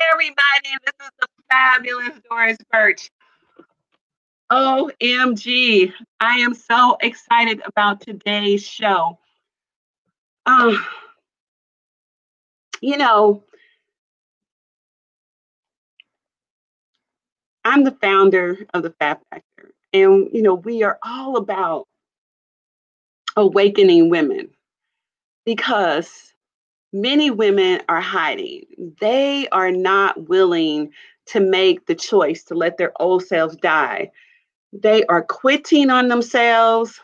everybody. This is the fabulous Doris Birch. OMG. I am so excited about today's show. Um, you know, I'm the founder of the Fab Factor, and you know, we are all about awakening women because many women are hiding. They are not willing to make the choice to let their old selves die. They are quitting on themselves,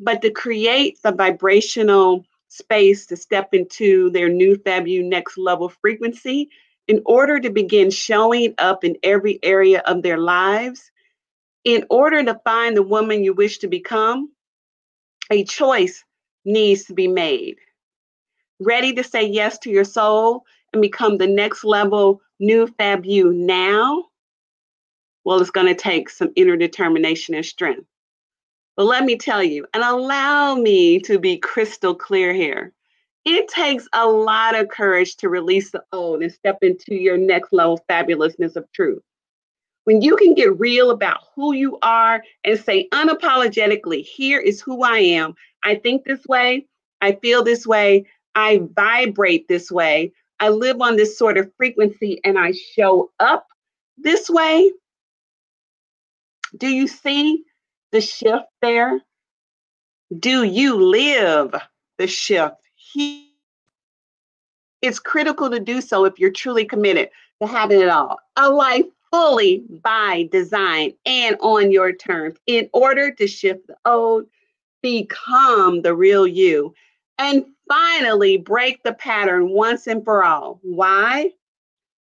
but to create the vibrational space to step into their new Fab You next level frequency in order to begin showing up in every area of their lives, in order to find the woman you wish to become, a choice needs to be made. Ready to say yes to your soul and become the next level new Fab You now? Well, it's going to take some inner determination and strength. But let me tell you, and allow me to be crystal clear here. It takes a lot of courage to release the old and step into your next level fabulousness of truth. When you can get real about who you are and say unapologetically, here is who I am. I think this way. I feel this way. I vibrate this way. I live on this sort of frequency and I show up this way. Do you see the shift there? Do you live the shift? He, it's critical to do so if you're truly committed to having it all. A life fully by design and on your terms in order to shift the old, become the real you, and finally break the pattern once and for all. Why?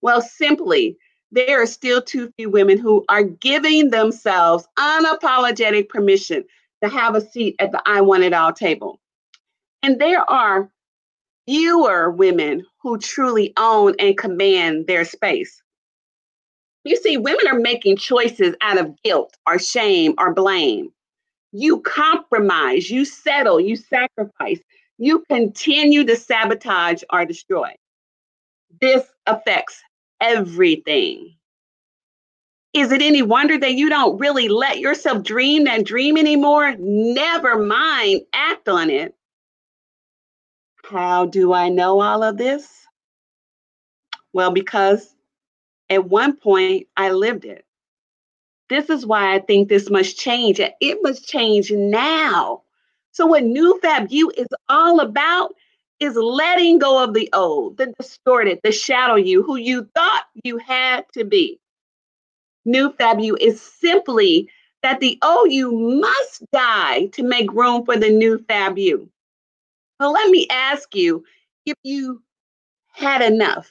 Well, simply there are still too few women who are giving themselves unapologetic permission to have a seat at the I Want It All table. And there are fewer women who truly own and command their space. You see, women are making choices out of guilt or shame or blame. You compromise, you settle, you sacrifice, you continue to sabotage or destroy. This affects everything. Is it any wonder that you don't really let yourself dream that dream anymore? Never mind, act on it. How do I know all of this? Well, because at one point I lived it. This is why I think this must change. It must change now. So, what New Fab You is all about is letting go of the old, the distorted, the shadow you, who you thought you had to be. New Fab You is simply that the old you must die to make room for the new Fab You. Well, let me ask you if you had enough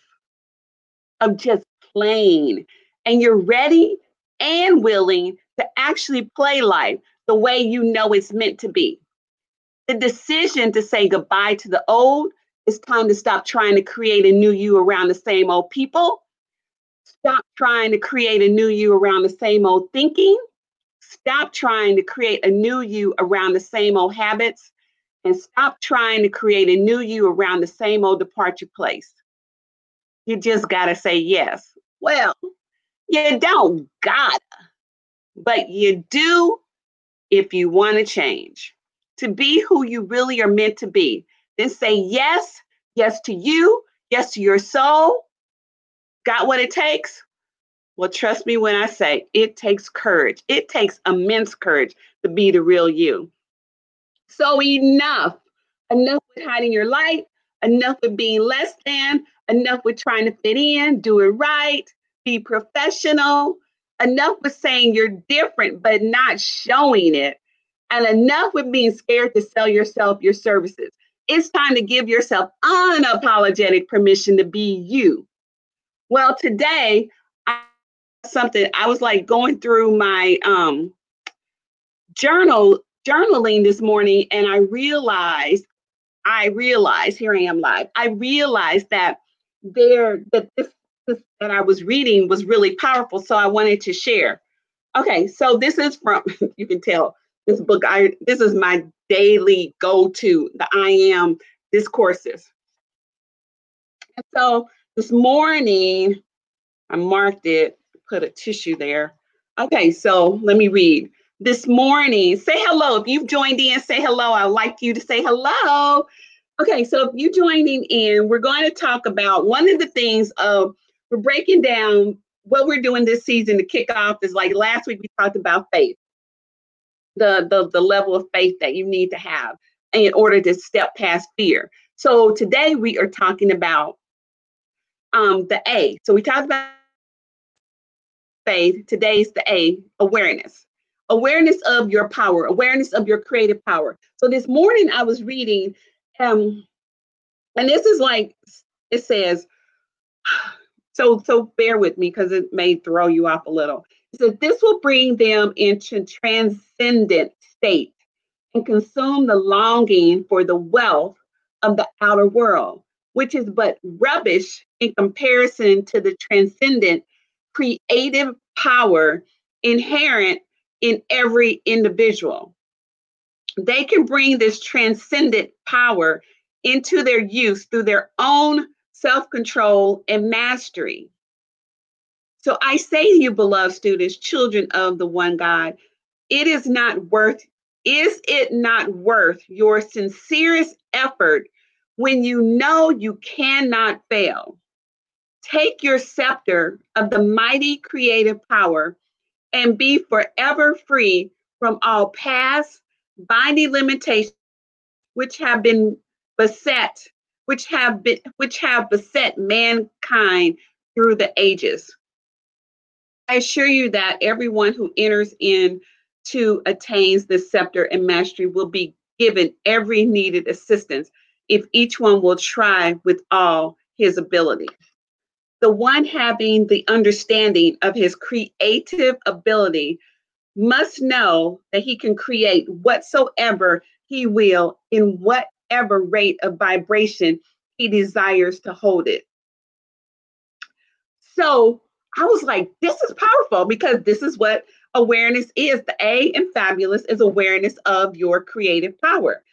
of just playing and you're ready and willing to actually play life the way you know it's meant to be the decision to say goodbye to the old. It's time to stop trying to create a new you around the same old people. Stop trying to create a new you around the same old thinking. Stop trying to create a new you around the same old habits. And stop trying to create a new you around the same old departure place. You just got to say yes. Well, you don't gotta, but you do if you want to change to be who you really are meant to be. Then say yes, yes to you, yes to your soul. Got what it takes? Well, trust me when I say it takes courage. It takes immense courage to be the real you. So enough. Enough with hiding your light, enough with being less than, enough with trying to fit in, do it right, be professional, enough with saying you're different but not showing it and enough with being scared to sell yourself your services. It's time to give yourself unapologetic permission to be you. Well, today, I something I was like going through my um journal journaling this morning and I realized I realized here I am live. I realized that there that this, this that I was reading was really powerful so I wanted to share. Okay, so this is from you can tell this book, I this is my daily go-to, the I am discourses. And so this morning, I marked it, put a tissue there. Okay, so let me read. This morning, say hello. If you've joined in, say hello. I'd like you to say hello. Okay, so if you're joining in, we're going to talk about one of the things of we're breaking down what we're doing this season to kick off is like last week we talked about faith. The, the the level of faith that you need to have in order to step past fear. So today we are talking about um, the A. So we talked about faith. Today's the A, awareness. Awareness of your power, awareness of your creative power. So this morning I was reading, um, and this is like it says, so so bear with me because it may throw you off a little. Says this will bring them into transcendent state and consume the longing for the wealth of the outer world, which is but rubbish in comparison to the transcendent creative power inherent in every individual. They can bring this transcendent power into their use through their own self control and mastery. So I say to you, beloved students, children of the one God, it is not worth is it not worth your sincerest effort when you know you cannot fail? Take your scepter of the mighty creative power and be forever free from all past binding limitations which have been beset, which have been which have beset mankind through the ages. I assure you that everyone who enters in to attains the scepter and mastery will be given every needed assistance if each one will try with all his ability. The one having the understanding of his creative ability must know that he can create whatsoever he will in whatever rate of vibration he desires to hold it. So I was like, this is powerful because this is what awareness is the A in fabulous is awareness of your creative power.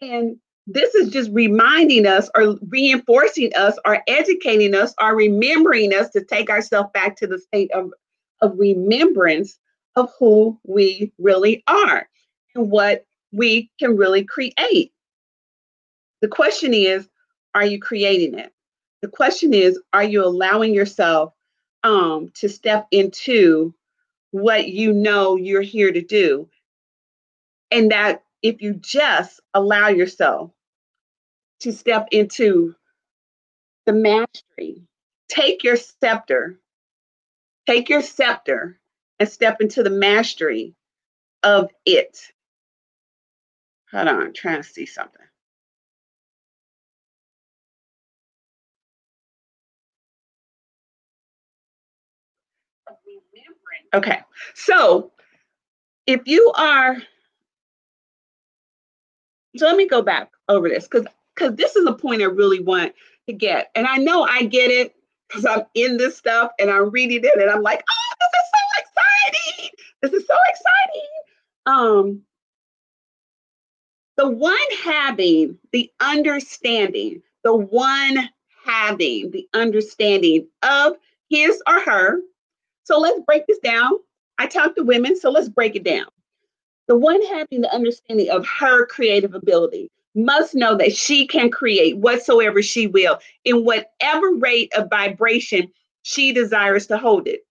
And this is just reminding us or reinforcing us or educating us or remembering us to take ourselves back to the state of, of remembrance of who we really are and what we can really create. The question is, are you creating it? The question is, are you allowing yourself um, to step into what you know you're here to do. And that if you just allow yourself to step into the mastery, take your scepter, take your scepter and step into the mastery of it. Hold on, I'm trying to see something. Okay, so if you are, so let me go back over this because because this is a point I really want to get, and I know I get it because I'm in this stuff and I'm reading it and I'm like, oh, this is so exciting! This is so exciting. Um, the one having the understanding, the one having the understanding of his or her so let's break this down. I talk to women, so let's break it down. The one having the understanding of her creative ability must know that she can create whatsoever she will in whatever rate of vibration she desires to hold it.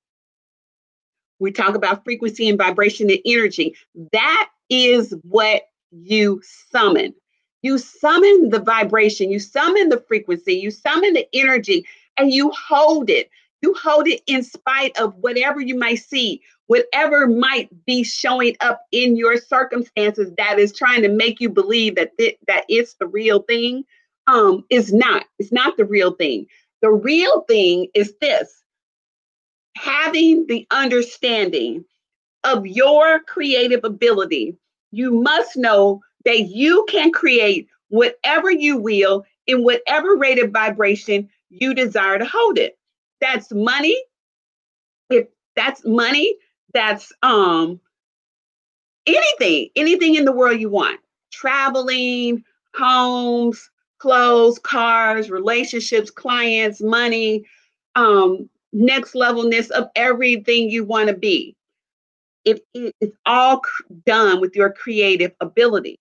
We talk about frequency and vibration and energy. That is what you summon. You summon the vibration, you summon the frequency, you summon the energy, and you hold it. You hold it in spite of whatever you might see, whatever might be showing up in your circumstances that is trying to make you believe that th- that it's the real thing. Um, is not. It's not the real thing. The real thing is this: having the understanding of your creative ability. You must know that you can create whatever you will in whatever rate of vibration you desire to hold it that's money, if that's money, that's um anything, anything in the world you want. Traveling, homes, clothes, cars, relationships, clients, money, um, next levelness of everything you want to be. If it's all done with your creative ability.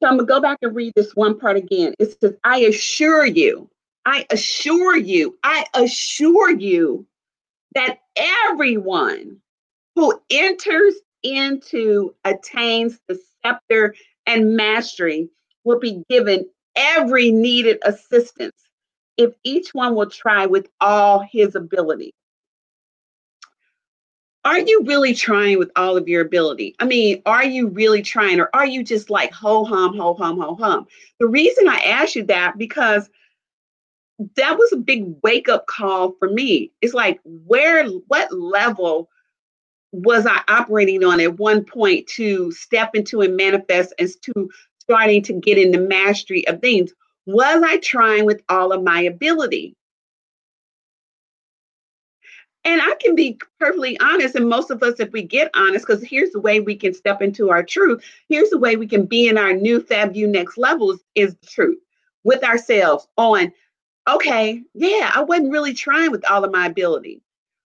So I'm gonna go back and read this one part again. It says, I assure you, I assure you, I assure you that everyone who enters into attains the scepter and mastery will be given every needed assistance if each one will try with all his ability. Are you really trying with all of your ability? I mean, are you really trying, or are you just like ho hum, ho hum, ho hum? The reason I ask you that because that was a big wake up call for me. It's like, where, what level was I operating on at one point to step into and manifest as to starting to get into mastery of things? Was I trying with all of my ability? And I can be perfectly honest, and most of us, if we get honest, because here's the way we can step into our truth. Here's the way we can be in our new Fab You next levels is the truth with ourselves on, okay, yeah, I wasn't really trying with all of my ability.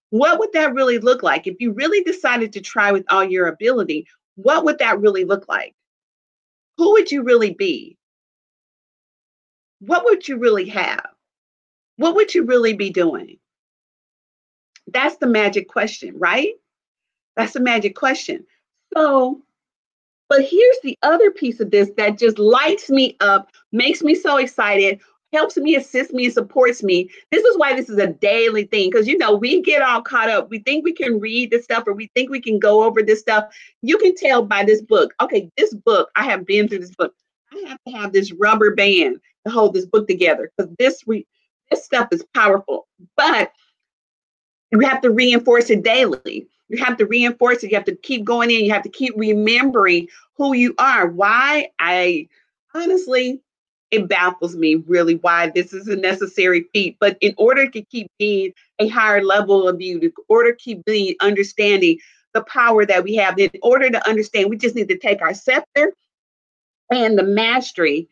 What would that really look like? If you really decided to try with all your ability, what would that really look like? Who would you really be? What would you really have? What would you really be doing? That's the magic question, right? That's the magic question. So, but here's the other piece of this that just lights me up, makes me so excited, helps me, assists me, supports me. This is why this is a daily thing because you know we get all caught up. We think we can read this stuff or we think we can go over this stuff. You can tell by this book. Okay, this book, I have been through this book. I have to have this rubber band to hold this book together because this re- this stuff is powerful. But you have to reinforce it daily. You have to reinforce it. You have to keep going in. You have to keep remembering who you are. Why? I honestly, it baffles me really why this is a necessary feat. But in order to keep being a higher level of you, in order to keep being understanding the power that we have, in order to understand, we just need to take our scepter and the mastery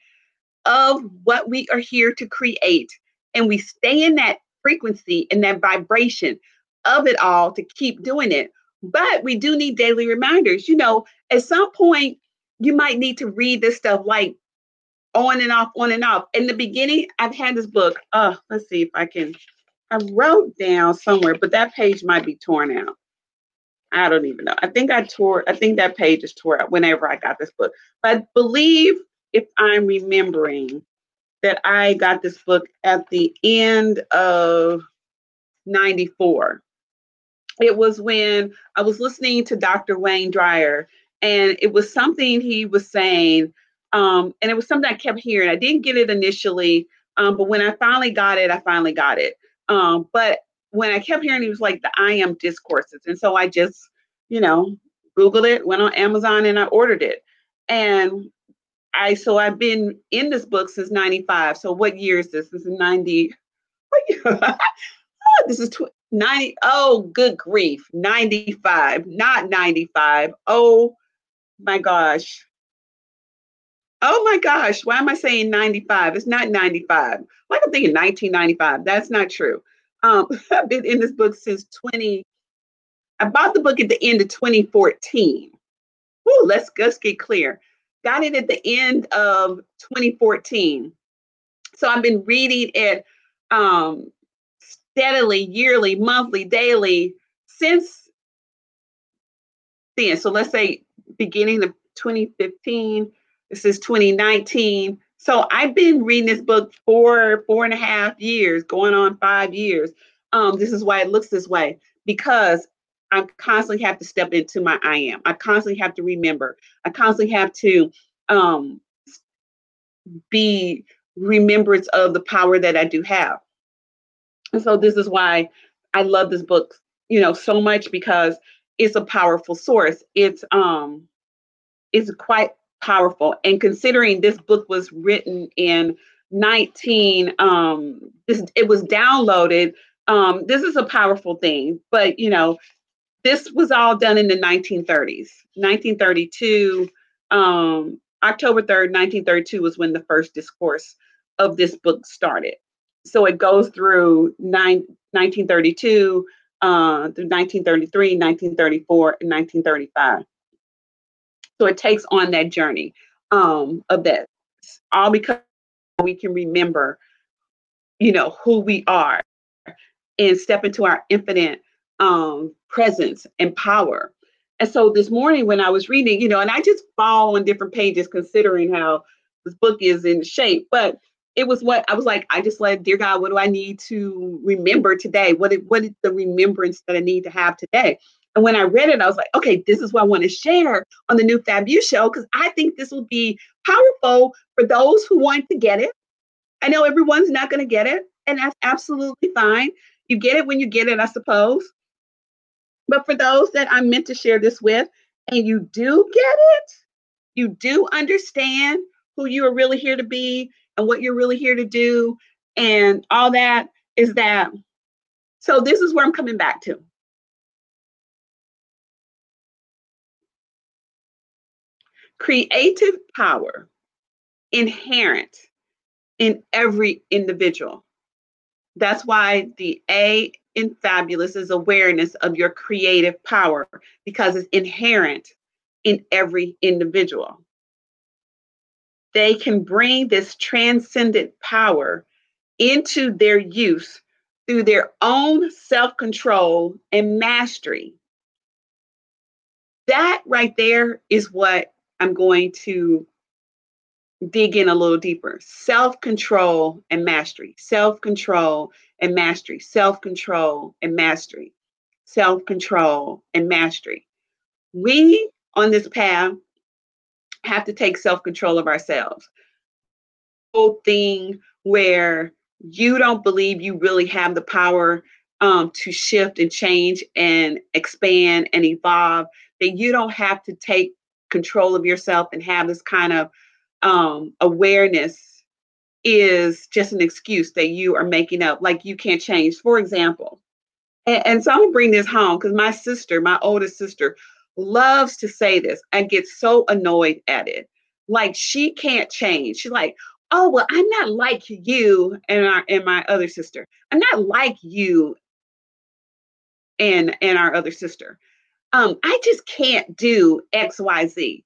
of what we are here to create. And we stay in that frequency and that vibration of it all to keep doing it. But we do need daily reminders. You know, at some point, you might need to read this stuff like on and off, on and off. In the beginning, I've had this book. Uh, let's see if I can. I wrote down somewhere, but that page might be torn out. I don't even know. I think I tore, I think that page is tore out whenever I got this book. But I believe if I'm remembering that I got this book at the end of 94. It was when I was listening to Dr. Wayne Dyer, and it was something he was saying, um, and it was something I kept hearing. I didn't get it initially, um, but when I finally got it, I finally got it. Um, but when I kept hearing, he was like the I am discourses, and so I just, you know, Googled it, went on Amazon, and I ordered it. And I so I've been in this book since 95. So what year is this? This is 90. oh, this is tw- 90. Oh, good grief. 95, not 95. Oh my gosh. Oh my gosh. Why am I saying 95? It's not 95. Like I'm thinking 1995. That's not true. Um, I've been in this book since 20. I bought the book at the end of 2014. Ooh, let's let's get clear got it at the end of 2014. So I've been reading it um, steadily, yearly, monthly, daily since then. So let's say beginning of 2015. This is 2019. So I've been reading this book for four and a half years, going on five years. Um, this is why it looks this way because I constantly have to step into my I am. I constantly have to remember. I constantly have to um, be remembrance of the power that I do have. And so this is why I love this book, you know, so much because it's a powerful source. It's um it's quite powerful. And considering this book was written in 19 um this it was downloaded um this is a powerful thing but you know this was all done in the 1930s 1932 um, october 3rd 1932 was when the first discourse of this book started so it goes through nine, 1932 uh, through 1933, 1934, and 1935. So it takes on that journey um, of that, all because we can remember, you know, who we are and step into our infinite um, presence and power. And so this morning when I was reading, you know, and I just fall on different pages considering how this book is in shape, but it was what I was like, I just like, dear God, what do I need to remember today? What what is the remembrance that I need to have today? And when I read it, I was like, okay, this is what I want to share on the new Fab You show because I think this will be powerful for those who want to get it. I know everyone's not going to get it, and that's absolutely fine. You get it when you get it, I suppose. But for those that I'm meant to share this with, and you do get it, you do understand who you are really here to be and what you're really here to do, and all that is that. So, this is where I'm coming back to. Creative power inherent in every individual. That's why the A in fabulous is awareness of your creative power because it's inherent in every individual. They can bring this transcendent power into their use through their own self control and mastery. That right there is what I'm going to dig in a little deeper. Self control and mastery, self control and mastery, self control and mastery, self control and mastery. We on this path have to take self control of ourselves. Whole thing where you don't believe you really have the power um, to shift and change and expand and evolve, that you don't have to take control of yourself and have this kind of um, awareness is just an excuse that you are making up, like you can't change. For example, and, and so I'm gonna bring this home because my sister, my oldest sister, loves to say this and gets so annoyed at it. Like she can't change. She's like, oh well, I'm not like you and our and my other sister. I'm not like you and and our other sister. Um, I just can't do X, Y, Z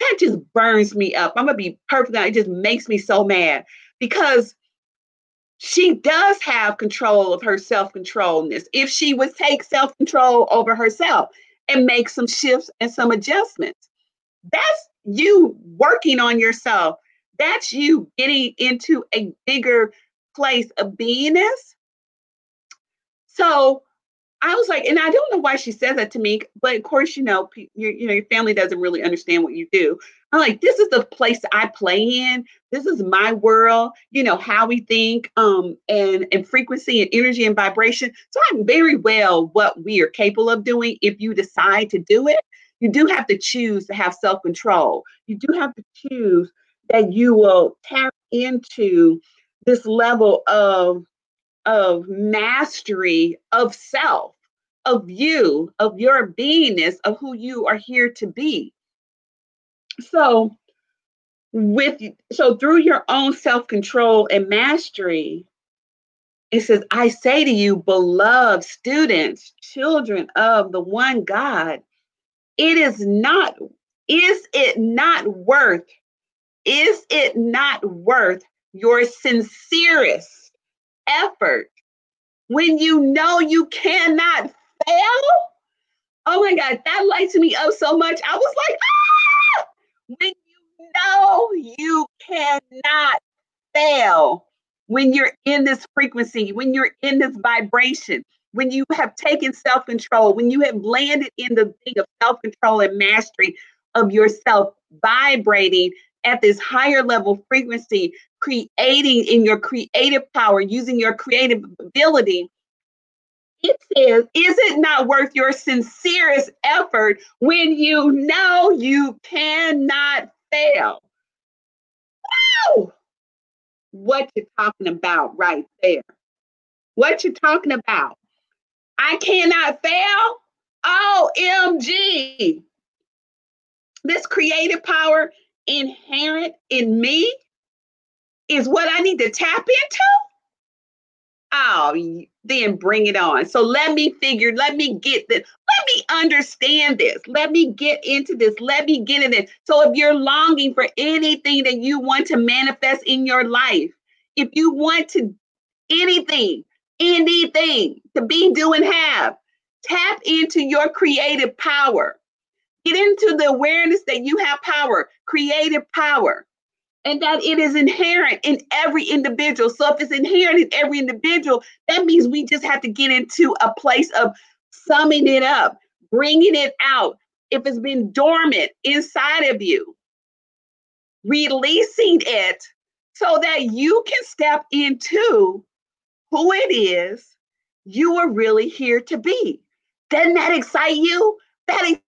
that just burns me up. I'm gonna be perfect. It just makes me so mad because she does have control of her self-controlness. If she would take self-control over herself and make some shifts and some adjustments, that's you working on yourself. That's you getting into a bigger place of beingness. So I was like, and I don't know why she says that to me, but of course, you know, your, you know, your family doesn't really understand what you do. I'm like, this is the place I play in. This is my world. You know how we think, um, and and frequency and energy and vibration. So I'm very well what we are capable of doing. If you decide to do it, you do have to choose to have self control. You do have to choose that you will tap into this level of of mastery of self, of you, of your beingness, of who you are here to be. So, with so through your own self-control and mastery, it says, I say to you, beloved students, children of the one God, it is not, is it not worth, is it not worth your sincerest effort when you know you cannot fail. Oh my God, that lights me up so much. I was like, ah! When you know you cannot fail, when you're in this frequency, when you're in this vibration, when you have taken self control, when you have landed in the thing of self control and mastery of yourself, vibrating at this higher level frequency, creating in your creative power, using your creative ability, it says, Is it not worth your sincerest effort when you know you cannot fail? Wow! What you're talking about right there. What you're talking about. I cannot fail. OMG. This creative power inherent in me is what I need to tap into? Oh, then bring it on. So let me figure, let me get this, let me understand this, let me get into this, let me get in it. So if you're longing for anything that you want to manifest in your life, if you want to anything, anything to be, do, and have, tap into your creative power. Get into the awareness that you have power, creative power and that it is inherent in every individual. So if it's inherent in every individual, that means we just have to get into a place of summing it up, bringing it out. If it's been dormant inside of you, releasing it so that you can step into who it is you are really here to be. Doesn't that excite you? That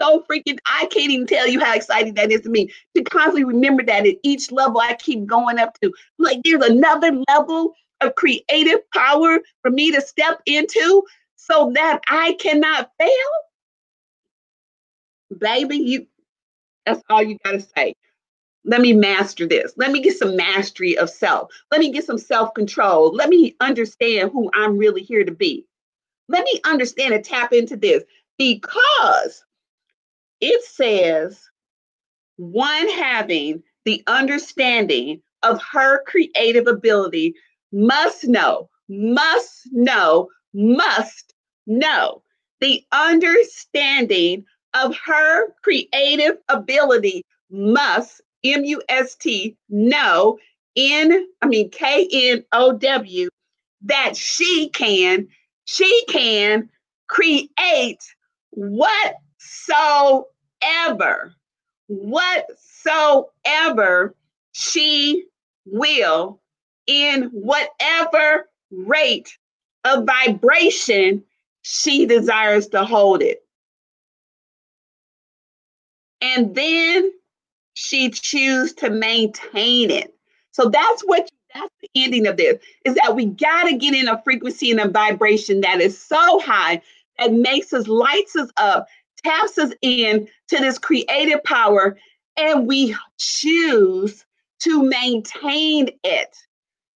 so freaking, I can't even tell you how exciting that is to me to constantly remember that at each level I keep going up to. Like there's another level of creative power for me to step into so that I cannot fail. Baby, you that's all you gotta say. Let me master this. Let me get some mastery of self. Let me get some self-control. Let me understand who I'm really here to be. Let me understand and tap into this because it says one having the understanding of her creative ability must know, must know, must know. The understanding of her creative ability must m-u-s-t know in i mean k-n-o-w that she can she can create what whatsoever, whatsoever she will, in whatever rate of vibration she desires to hold it. And then she choose to maintain it. So that's what that's the ending of this is that we got to get in a frequency and a vibration that is so high that makes us lights us up taps us in to this creative power and we choose to maintain it.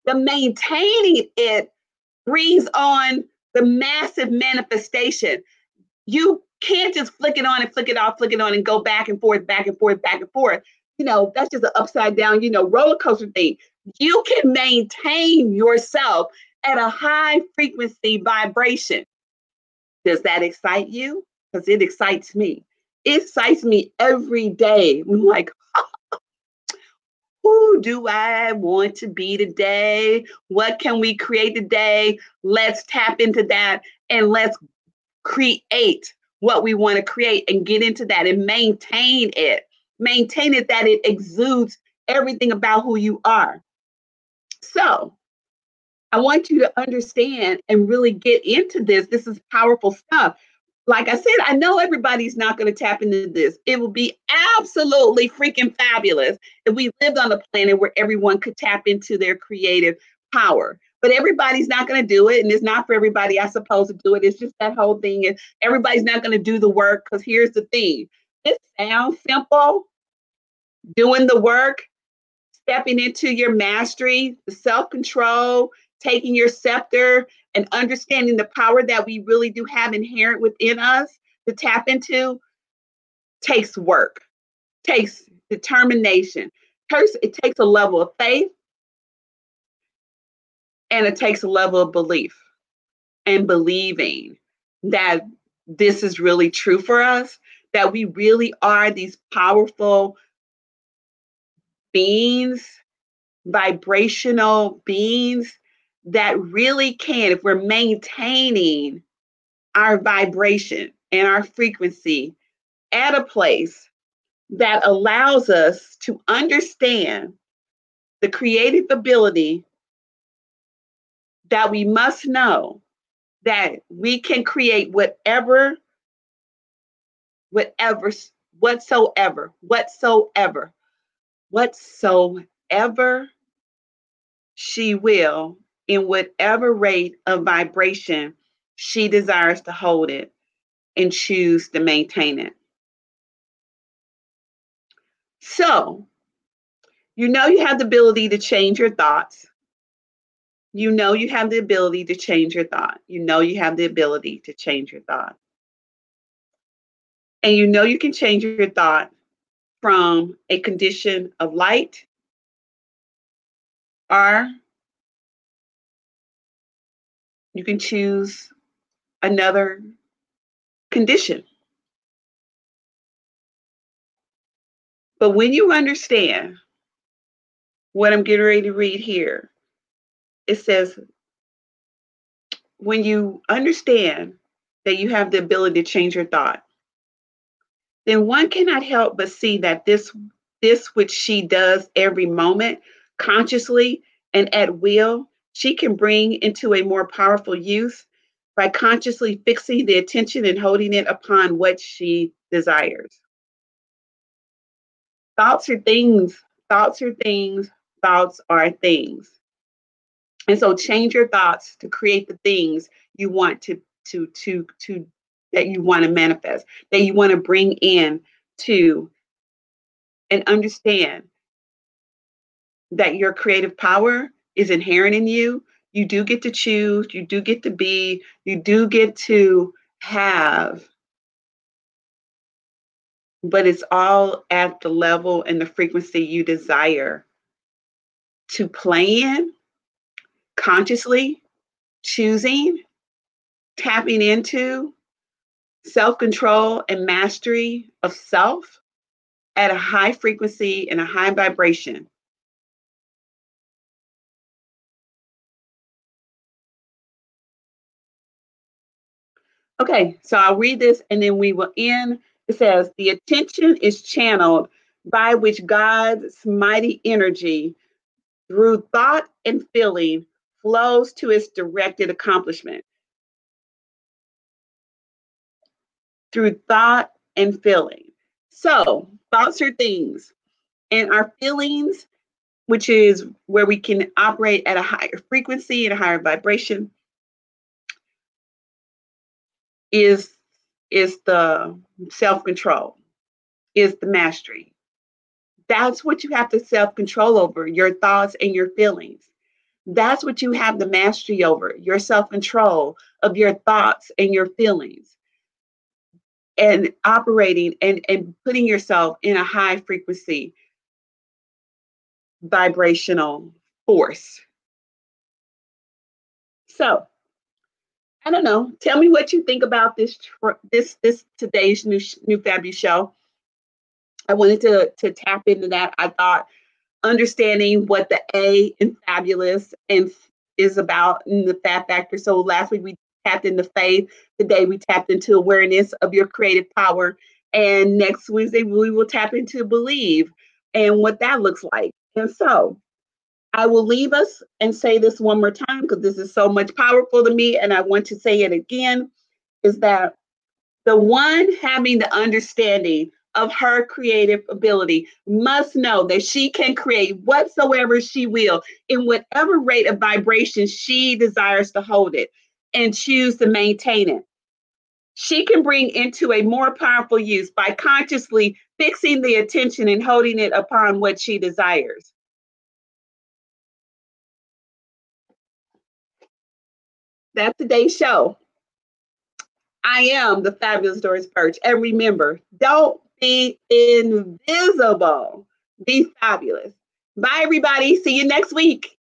The maintaining it brings on the massive manifestation. You can't just flick it on and flick it off, flick it on and go back and forth, back and forth, back and forth. You know, that's just an upside down, you know, roller coaster thing. You can maintain yourself at a high frequency vibration. Does that excite you? Because it excites me. It excites me every day. I'm like, who do I want to be today? What can we create today? Let's tap into that and let's create what we want to create and get into that and maintain it. Maintain it that it exudes everything about who you are. So, I want you to understand and really get into this. This is powerful stuff like I said, I know everybody's not going to tap into this. It would be absolutely freaking fabulous if we lived on a planet where everyone could tap into their creative power. But everybody's not going to do it, and it's not for everybody, I suppose, to do it. It's just that whole thing is everybody's not going to do the work because here's the thing: it sounds simple. Doing the work, stepping into your mastery, the self control, taking your scepter and understanding the power that we really do have inherent within us to tap into takes work, takes determination. First, it takes a level of faith and it takes a level of belief and believing that this is really true for us, that we really are these powerful beings, vibrational beings that really can, if we're maintaining our vibration and our frequency at a place that allows us to understand the creative ability that we must know that we can create whatever, whatever, whatsoever, whatsoever, whatsoever she will in whatever rate of vibration she desires to hold it and choose to maintain it. So, you know you have the ability to change your thoughts. you know you have the ability to change your thought. You know you have the ability to change your thought. And you know you can change your thought from a condition of light or you can choose another condition. But when you understand what I'm getting ready to read here, it says, when you understand that you have the ability to change your thought, then one cannot help but see that this this which she does every moment consciously and at will she can bring into a more powerful use by consciously fixing the attention and holding it upon what she desires. Thoughts are things thoughts are things thoughts are things. And so change your thoughts to create the things you want to to to to that you want to manifest, that you want to bring in to and understand that your creative power is inherent in you. You do get to choose, you do get to be, you do get to have, but it's all at the level and the frequency you desire to play in consciously, choosing, tapping into, self control and mastery of self at a high frequency and a high vibration. Okay, so I'll read this and then we will end. It says, The attention is channeled by which God's mighty energy through thought and feeling flows to its directed accomplishment. through thought and feeling. So, thoughts are things, and our feelings, which is where we can operate at a higher frequency and a higher vibration, is is the self-control, is the mastery. That's what you have to self-control over, your thoughts and your feelings. That's what you have the mastery over, your self-control of your thoughts and your feelings and operating and, and putting yourself in a high frequency vibrational force. So, I don't know. Tell me what you think about this this this today's new new fabulous show. I wanted to to tap into that. I thought understanding what the A in fabulous and is about in the fab factor. So last week we tapped into faith. Today we tapped into awareness of your creative power. And next Wednesday we will tap into believe and what that looks like. And so I will leave us and say this one more time because this is so much powerful to me. And I want to say it again is that the one having the understanding of her creative ability must know that she can create whatsoever she will in whatever rate of vibration she desires to hold it and choose to maintain it. She can bring into a more powerful use by consciously fixing the attention and holding it upon what she desires. That's today's show. I am the fabulous Doris Birch. And remember, don't be invisible, be fabulous. Bye, everybody. See you next week.